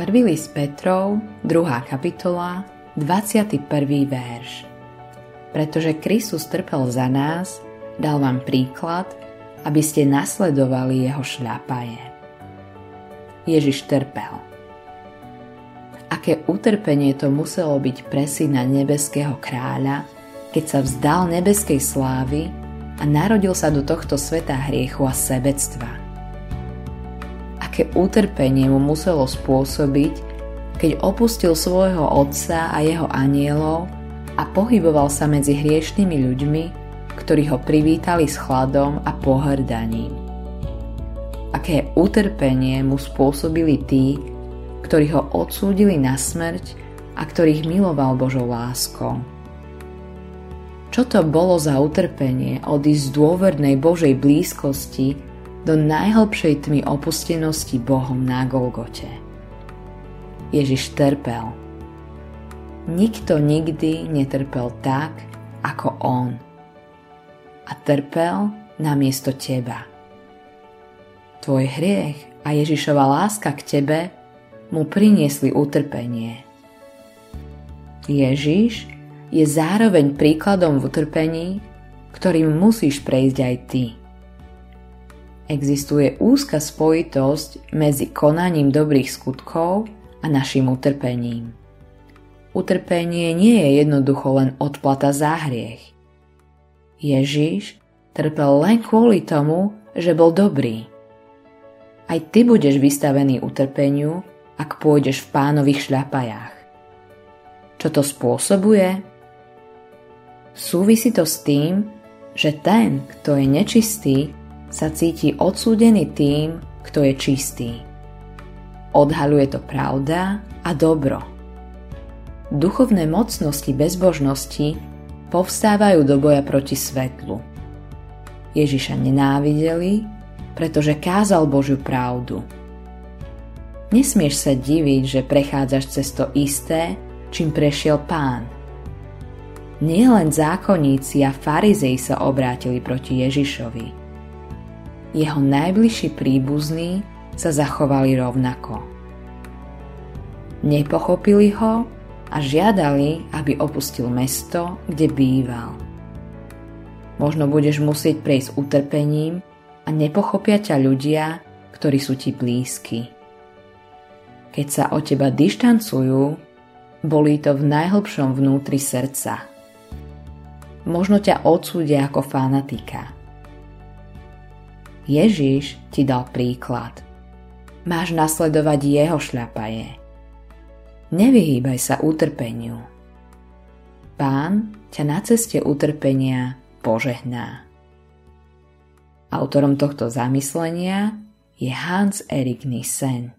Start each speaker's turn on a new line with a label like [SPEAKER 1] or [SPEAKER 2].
[SPEAKER 1] Prvý list Petrov, 2. kapitola, 21. verš. Pretože Kristus trpel za nás, dal vám príklad, aby ste nasledovali jeho šľapaje. Ježiš trpel. Aké utrpenie to muselo byť pre syna nebeského kráľa, keď sa vzdal nebeskej slávy a narodil sa do tohto sveta hriechu a sebectva aké utrpenie mu muselo spôsobiť, keď opustil svojho otca a jeho anielov a pohyboval sa medzi hriešnými ľuďmi, ktorí ho privítali s chladom a pohrdaním. Aké utrpenie mu spôsobili tí, ktorí ho odsúdili na smrť a ktorých miloval Božou láskou. Čo to bolo za utrpenie odísť z dôvernej Božej blízkosti do najhlbšej tmy opustenosti Bohom na Golgote. Ježiš trpel. Nikto nikdy netrpel tak, ako on. A trpel namiesto teba. Tvoj hriech a Ježišova láska k tebe mu priniesli utrpenie. Ježiš je zároveň príkladom v utrpení, ktorým musíš prejsť aj ty existuje úzka spojitosť medzi konaním dobrých skutkov a našim utrpením. Utrpenie nie je jednoducho len odplata za hriech. Ježiš trpel len kvôli tomu, že bol dobrý. Aj ty budeš vystavený utrpeniu, ak pôjdeš v pánových šľapajách. Čo to spôsobuje? Súvisí to s tým, že ten, kto je nečistý, sa cíti odsúdený tým, kto je čistý. Odhaluje to pravda a dobro. Duchovné mocnosti bezbožnosti povstávajú do boja proti svetlu. Ježiša nenávideli, pretože kázal Božiu pravdu. Nesmieš sa diviť, že prechádzaš cez to isté, čím prešiel pán. Nielen zákonníci a farizei sa obrátili proti Ježišovi – jeho najbližší príbuzní sa zachovali rovnako. Nepochopili ho a žiadali, aby opustil mesto, kde býval. Možno budeš musieť prejsť utrpením a nepochopia ťa ľudia, ktorí sú ti blízki. Keď sa od teba dištancujú, bolí to v najhlbšom vnútri srdca. Možno ťa odsúdia ako fanatika – Ježiš ti dal príklad. Máš nasledovať jeho šľapaje. Nevyhýbaj sa utrpeniu. Pán ťa na ceste utrpenia požehná. Autorom tohto zamyslenia je Hans Erik Nissen.